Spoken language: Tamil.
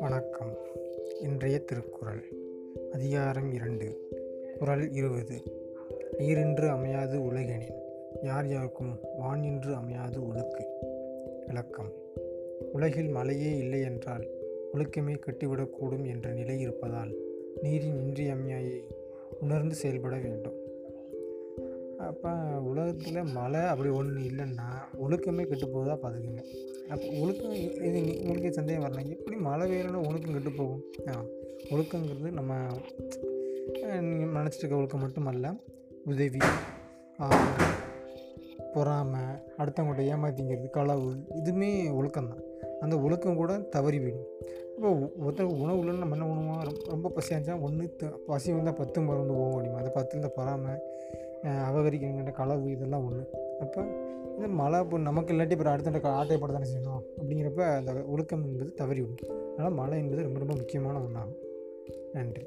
வணக்கம். இன்றைய திருக்குறள் அதிகாரம் இரண்டு குறள் இருபது. நீரின்று அமையாது உலகெனின் யார் யாருக்கும் வான் என்று அமையாது ஒழுக்கு விளக்கம். உலகில் மழையே இல்லை என்றால் ஒழுக்கமே கட்டிவிடக்கூடும் என்ற நிலை இருப்பதால் நீரின் இன்றியமையை உணர்ந்து செயல்பட வேண்டும். அப்போ உலகத்தில் மழை அப்படி ஒன்று இல்லைன்னா ஒழுக்கமே கெட்டு போகுதா பார்த்துக்குங்க அப்போ ஒழுக்கம் இது நீ- உங்களுக்கே சந்தேகம் வரலாம் எப்படி மழை பெய்யலன்னா ஒழுக்கம் கெட்டு போகும் ஆ ஒழுக்கங்கிறது நம்ம நீங்கள் நினச்சிட்டு இருக்க ஒழுக்கம் மட்டுமல்ல உதவி பொறாமை அடுத்தவங்கள்ட்ட ஏமாத்திங்கிறது களவு இதுவுமே ஒழுக்கம்தான். அந்த ஒழுக்கம் கூட தவறி போயிடும். இப்போ ஒருத்தர் உணவு இல்லைன்னா நம்ம என்ன பண்ணுவோம்? ரொம்ப ரொம்ப பசியாக இருந்துச்சா ஒன்று பசி வந்தால் பத்து மருந்து ஓவ அப்படிமா. அந்த பத்தில் இந்த பொறாமை அஹ் களவு இதெல்லாம் ஒன்று அப்போ இந்த மழை இப்போ நமக்கு இல்லாட்டி இப்போ அடுத்த ஆட்டைப்பட தானே செய்யணும்? அப்படிங்கிறப்ப அந்த ஒழுக்கம் என்பது தவறி விடும். அதனால் மழை என்பது ரொம்ப ரொம்ப முக்கியமான ஒன்றாகும் நன்றி.